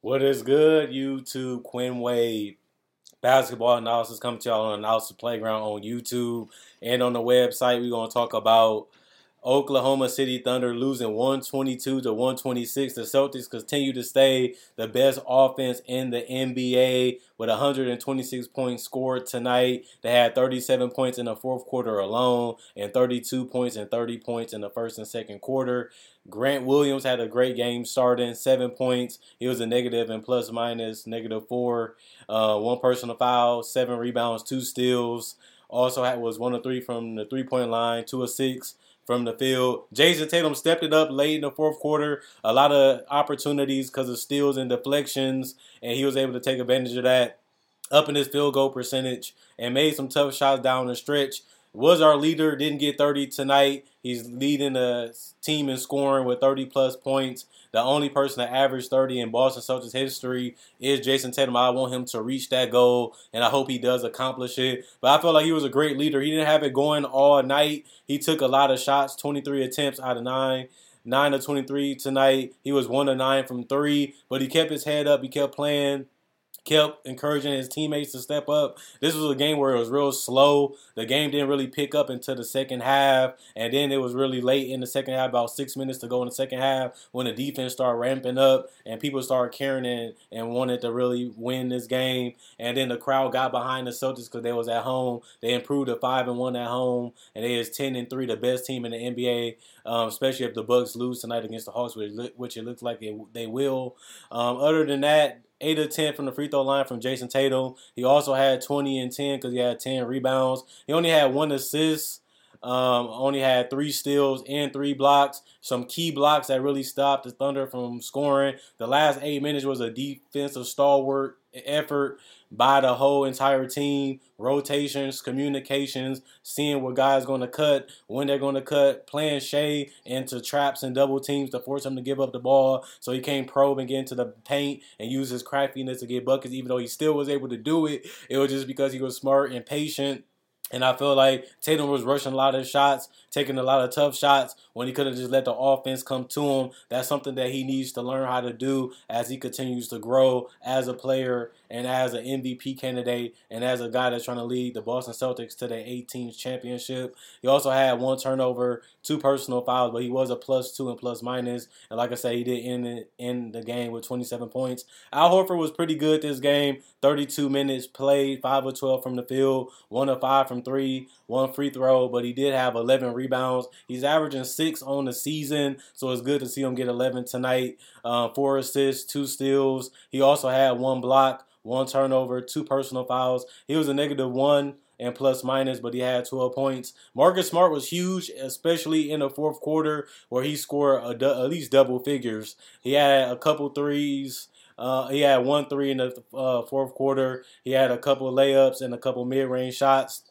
What is good, YouTube? Quinn Wade. Basketball analysis coming to y'all on Analysis Playground on YouTube and on the website. We're going to talk about Oklahoma City Thunder losing 122 to 126. The Celtics continue to stay the best offense in the NBA with 126 points scored tonight. They had 37 points in the fourth quarter alone and 32 points and 30 points in the first and second quarter. Grant Williams had a great game starting, seven points. He was a negative and plus minus negative four. Uh, one personal foul, seven rebounds, two steals. Also had was one of three from the three point line, two of six from the field. Jayson Tatum stepped it up late in the fourth quarter. A lot of opportunities because of steals and deflections, and he was able to take advantage of that. Up in his field goal percentage and made some tough shots down the stretch was our leader. Didn't get 30 tonight. He's leading the team in scoring with 30 plus points. The only person to average 30 in Boston Celtics history is Jayson Tatum. I want him to reach that goal, and I hope he does accomplish it. But I felt like he was a great leader. He didn't have it going all night. He took a lot of shots, 23 attempts out of nine. 9 to 23 tonight. He was 1 to 9 from 3, but he kept his head up. He kept playing kept encouraging his teammates to step up. This was a game where it was real slow. The game didn't really pick up until the second half, and then it was really late in the second half, about six minutes to go in the second half, when the defense started ramping up and people started caring and, and wanted to really win this game. And then the crowd got behind the Celtics because they was at home. They improved to five and one at home, and they is ten and three, the best team in the NBA. Um, especially if the Bucks lose tonight against the Hawks, which it looks like they, they will. Um, other than that, 8 of 10 from the free throw line from Jayson Tatum. He also had 20 and 10 because he had 10 rebounds. He only had one assist, um, only had three steals and three blocks. Some key blocks that really stopped the Thunder from scoring. The last eight minutes was a defensive stalwart effort by the whole entire team. Rotations, communications, seeing what guys going to cut, when they're going to cut, playing Shai into traps and double teams to force him to give up the ball so he can't probe and get into the paint and use his craftiness to get buckets, even though he still was able to do it. It was just because he was smart and patient and I feel like Tatum was rushing a lot of shots, taking a lot of tough shots when he could have just let the offense come to him. That's something that he needs to learn how to do as he continues to grow as a player and as an MVP candidate and as a guy that's trying to lead the Boston Celtics to their 18th championship. He also had one turnover, two personal fouls, but he was a plus two and plus minus. And like I said, he did end, it, end the game with 27 points. Al Horford was pretty good this game, 32 minutes played, 5 of 12 from the field, 1 of 5 from from three, one free throw, but he did have 11 rebounds. He's averaging six on the season, so it's good to see him get 11 tonight. Uh, four assists, two steals. He also had one block, one turnover, two personal fouls. He was a negative one and plus minus, but he had 12 points. Marcus Smart was huge, especially in the fourth quarter where he scored du- at least double figures. He had a couple threes. Uh, he had one three in the uh, fourth quarter. He had a couple layups and a couple mid-range shots.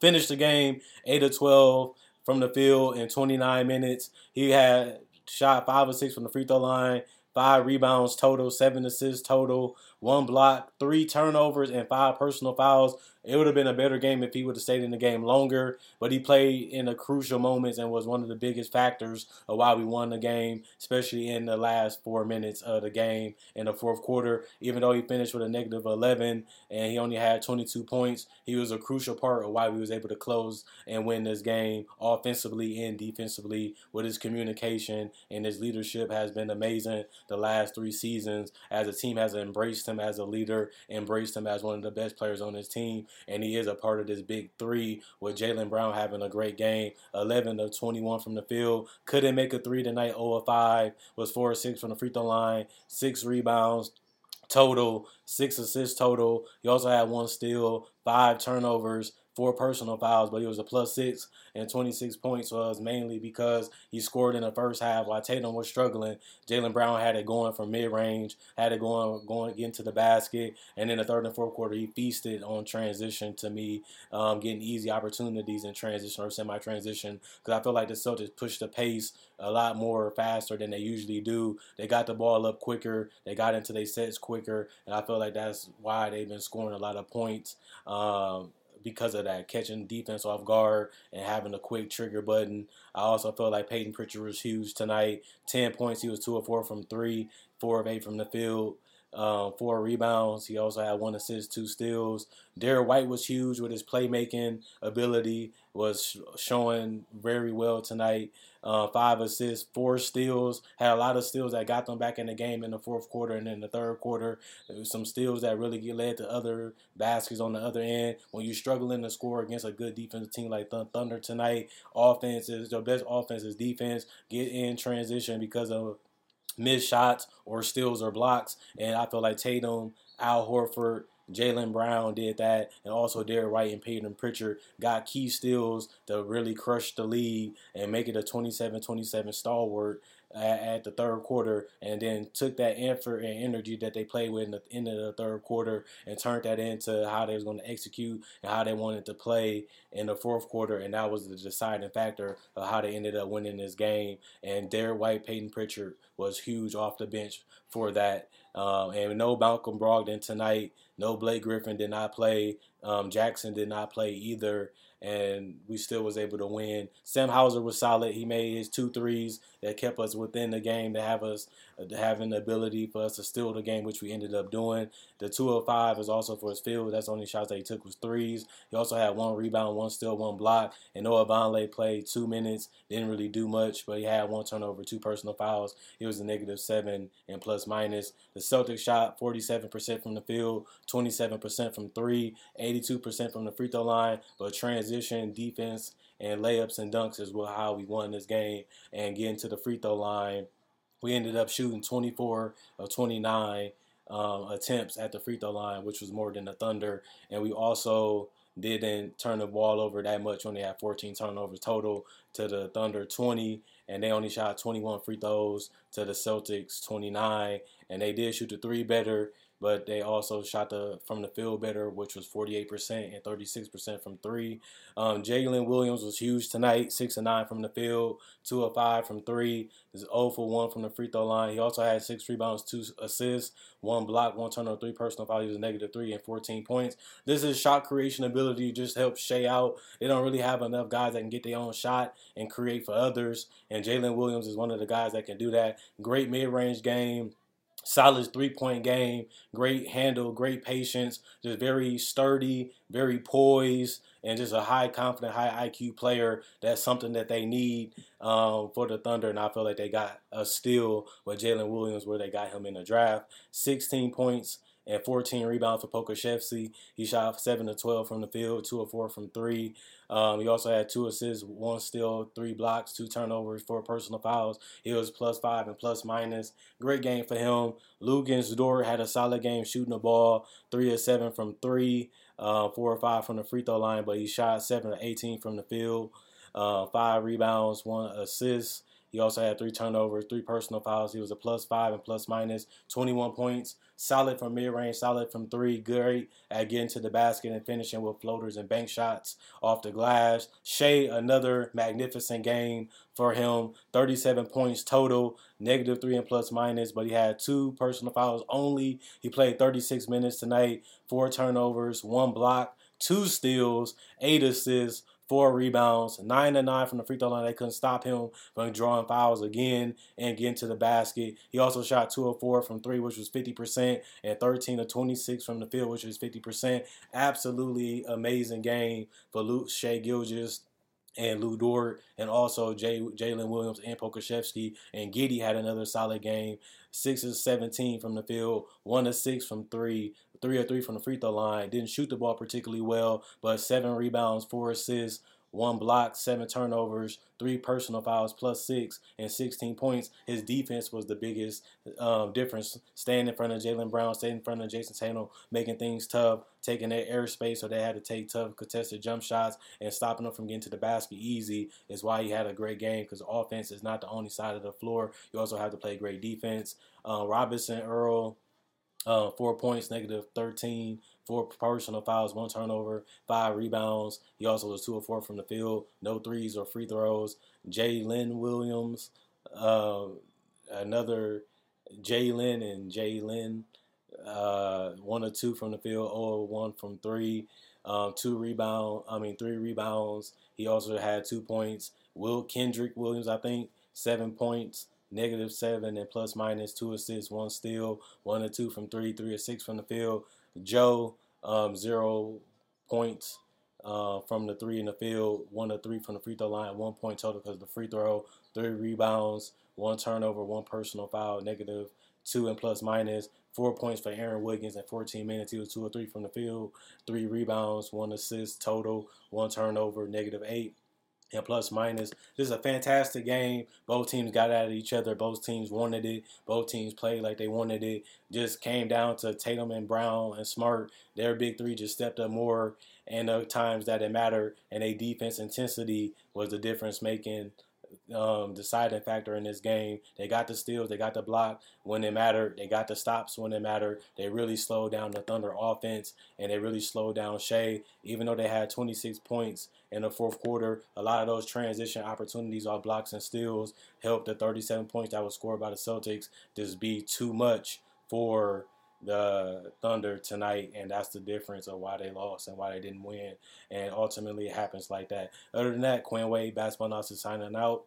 Finished the game 8 of 12 from the field in 29 minutes. He had shot 5 or 6 from the free throw line, 5 rebounds total, 7 assists total, 1 block, 3 turnovers, and 5 personal fouls. It would have been a better game if he would have stayed in the game longer, but he played in the crucial moments and was one of the biggest factors of why we won the game, especially in the last four minutes of the game in the fourth quarter. Even though he finished with a negative 11 and he only had 22 points, he was a crucial part of why we was able to close and win this game offensively and defensively with his communication and his leadership has been amazing the last three seasons as a team has embraced him as a leader, embraced him as one of the best players on his team and he is a part of this big three with Jaylen Brown having a great game. 11 of 21 from the field. Couldn't make a three tonight, 0 of 5. Was 4 or 6 from the free throw line. Six rebounds total, six assists total. He also had one steal, five turnovers, four personal fouls, but he was a plus six and 26 points was mainly because he scored in the first half while Tatum was struggling. Jaylen Brown had it going from mid range, had it going going into the basket, and in the third and fourth quarter he feasted on transition to me, um, getting easy opportunities in transition or semi transition because I feel like the Celtics pushed the pace a lot more faster than they usually do. They got the ball up quicker, they got into their sets quicker, and I feel like that's why they've been scoring a lot of points. Um, because of that, catching defense off guard and having a quick trigger button. I also felt like Payton Pritchard was huge tonight. 10 points. He was 2 of 4 from 3, 4 of 8 from the field. Um, four rebounds. He also had one assist, two steals. Derrick White was huge with his playmaking ability, was showing very well tonight. Uh, five assists, four steals. Had a lot of steals that got them back in the game in the fourth quarter and in the third quarter. Some steals that really get led to other baskets on the other end. When you're struggling to score against a good defensive team like Thunder tonight, offense is your best offense is defense. Get in transition because of missed shots or steals or blocks. And I feel like Tatum, Al Horford, Jaylen Brown did that, and also Derrick White and Payton Pritchard got key steals to really crush the lead and make it a 27-27 stalwart at, the third quarter, and then took that effort and energy that they played with in the end of the third quarter and turned that into how they was going to execute and how they wanted to play in the fourth quarter, and that was the deciding factor of how they ended up winning this game. And Derrick White, Payton Pritchard was huge off the bench for that. Um, and no Malcolm Brogdon tonight. No Blake Griffin did not play. Um, Jackson did not play either and we still was able to win. Sam Hauser was solid. He made his two threes that kept us within the game to have us Uh, having the ability for us to steal the game, which we ended up doing. The 205 is also for his field. That's the only shots that he took was threes. He also had one rebound, one steal, one block. And Noah Vonleh played two minutes, didn't really do much, but he had one turnover, two personal fouls. He was a negative seven and plus minus. The Celtics shot 47% from the field, 27% from three, 82% from the free throw line, but transition, defense, and layups and dunks is how we won this game and getting to the free throw line we ended up shooting 24 of 29 um, attempts at the free throw line, which was more than the Thunder. And we also didn't turn the ball over that much. Only had 14 turnovers total to the Thunder 20, and they only shot 21 free throws to the Celtics 29. And they did shoot the three better but they also shot the from the field better, which was 48% and 36% from three. Um, Jalen Williams was huge tonight, six and nine from the field, two of five from three. Is 0 for one from the free throw line. He also had six rebounds, two assists, one block, one turnover, three personal fouls. He was negative three and 14 points. This is shot creation ability just helps Shai out. They don't really have enough guys that can get their own shot and create for others. And Jalen Williams is one of the guys that can do that. Great mid range game solid three point game, great handle, great patience, just very sturdy, very poised, and just a high confident, high IQ player. That's something that they need um, for the Thunder, and I feel like they got a steal with Jalen Williams where they got him in the draft. 16 points and 14 rebounds for Pokusevski. He shot 7 to 12 from the field, 2 of 4 from 3. Um, he also had two assists, one steal, three blocks, two turnovers, four personal fouls. He was plus five and plus minus. Great game for him. Luguentz Dort had a solid game shooting the ball, three of seven from three, uh, four or five from the free throw line, but he shot seven to 18 from the field, uh, five rebounds, one assist. He also had three turnovers, three personal fouls. He was a plus five and plus minus, 21 points. Solid from mid range, solid from three. Great at getting to the basket and finishing with floaters and bank shots off the glass. Shai, another magnificent game for him. 37 points total, negative three and plus minus, but he had two personal fouls only. He played 36 minutes tonight, four turnovers, one block, two steals, eight assists, four rebounds, nine to nine from the free throw line. They couldn't stop him from drawing fouls again and getting to the basket. He also shot two of four from three, which was 50%, and 13 to 26 from the field, which was 50%. Absolutely amazing game for Luke Shai Gilgeous and Lou Dort, and also Jay, Jalen Williams and Pokusevski. And Giddey had another solid game. Six of 17 from the field, one of six from three, three or three from the free throw line. Didn't shoot the ball particularly well, but seven rebounds, four assists, one block, seven turnovers, three personal fouls, plus six, and 16 points. His defense was the biggest um, difference. Staying in front of Jaylen Brown, staying in front of Jayson Tatum, making things tough, taking their airspace, so they had to take tough contested jump shots and stopping them from getting to the basket easy is why he had a great game because offense is not the only side of the floor. You also have to play great defense. Uh, Robinson, Earl, uh, four points, negative 13, four personal fouls, one turnover, five rebounds. He also was two or four from the field, no threes or free throws. Jalen Williams, uh, another Jalen and Jalen, uh, one or two from the field, or one from three. Um, two rebound, I mean three rebounds. He also had two points. Will Kenrich Williams, I think, seven points negative seven and plus minus two assists, one steal, one or two from three, three or six from the field. Joe, um, zero points uh, from the three in the field, one or three from the free throw line, one point total because the free throw, three rebounds, one turnover, one personal foul, negative two and plus minus. Four points for Aaron Wiggins in 14 minutes. He was two or three from the field, three rebounds, one assist total, one turnover, negative eight and plus minus. This is a fantastic game. Both teams got at each other. Both teams wanted it. Both teams played like they wanted it. Just came down to Tatum and Brown and Smart. Their big three just stepped up more, and the times that it mattered, and a defense intensity was the difference making um, deciding factor in this game. They got the steals, they got the block when it mattered, they got the stops when it mattered. They really slowed down the Thunder offense and they really slowed down Shai. Even though they had 26 points in the fourth quarter, a lot of those transition opportunities off blocks and steals helped the 37 points that was scored by the Celtics just be too much for the Thunder tonight, and that's the difference of why they lost and why they didn't win. And ultimately, it happens like that. Other than that, Quinn Wade, Basketball Analysis signing out.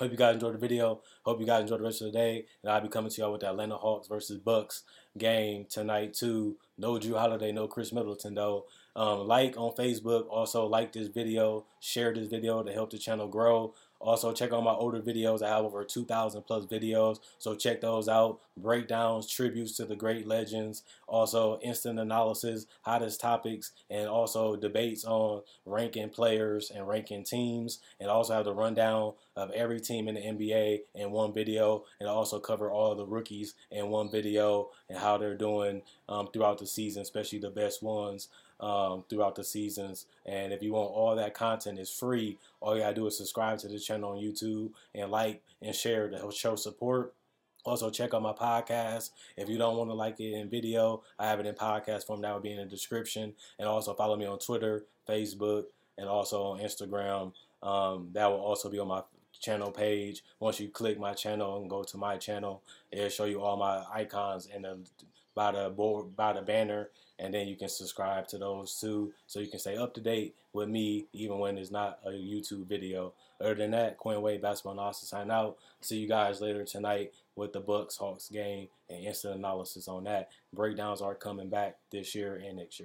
Hope you guys enjoyed the video. Hope you guys enjoyed the rest of the day. And I'll be coming to y'all with the Atlanta Hawks versus Bucks game tonight too. No Jrue Holiday, no Khris Middleton though. Um, like on Facebook. Also like this video. Share this video to help the channel grow. Also, check out my older videos. I have over 2,000 plus videos, so check those out. Breakdowns, tributes to the great legends, also instant analysis, hottest topics, and also debates on ranking players and ranking teams. And also have the rundown of every team in the NBA in one video, and also cover all the rookies in one video and how they're doing um, throughout the season, especially the best ones um, throughout the seasons. And if you want all that content, it's free. All you gotta do is subscribe to the channel on YouTube and like and share to show support. Also, check out my podcast. If you don't want to like it in video, I have it in podcast form. That will be in the description. And also follow me on Twitter, Facebook, and also on Instagram. Um, that will also be on my channel page. Once you click my channel and go to my channel, it'll show you all my icons and the by the board by the banner and then you can subscribe to those too so you can stay up to date with me even when it's not a YouTube video. Other than that, Quinn Wade Basketball Analysis sign out. See you guys later tonight with the Bucks Hawks game and instant analysis on that. Breakdowns are coming back this year and next year.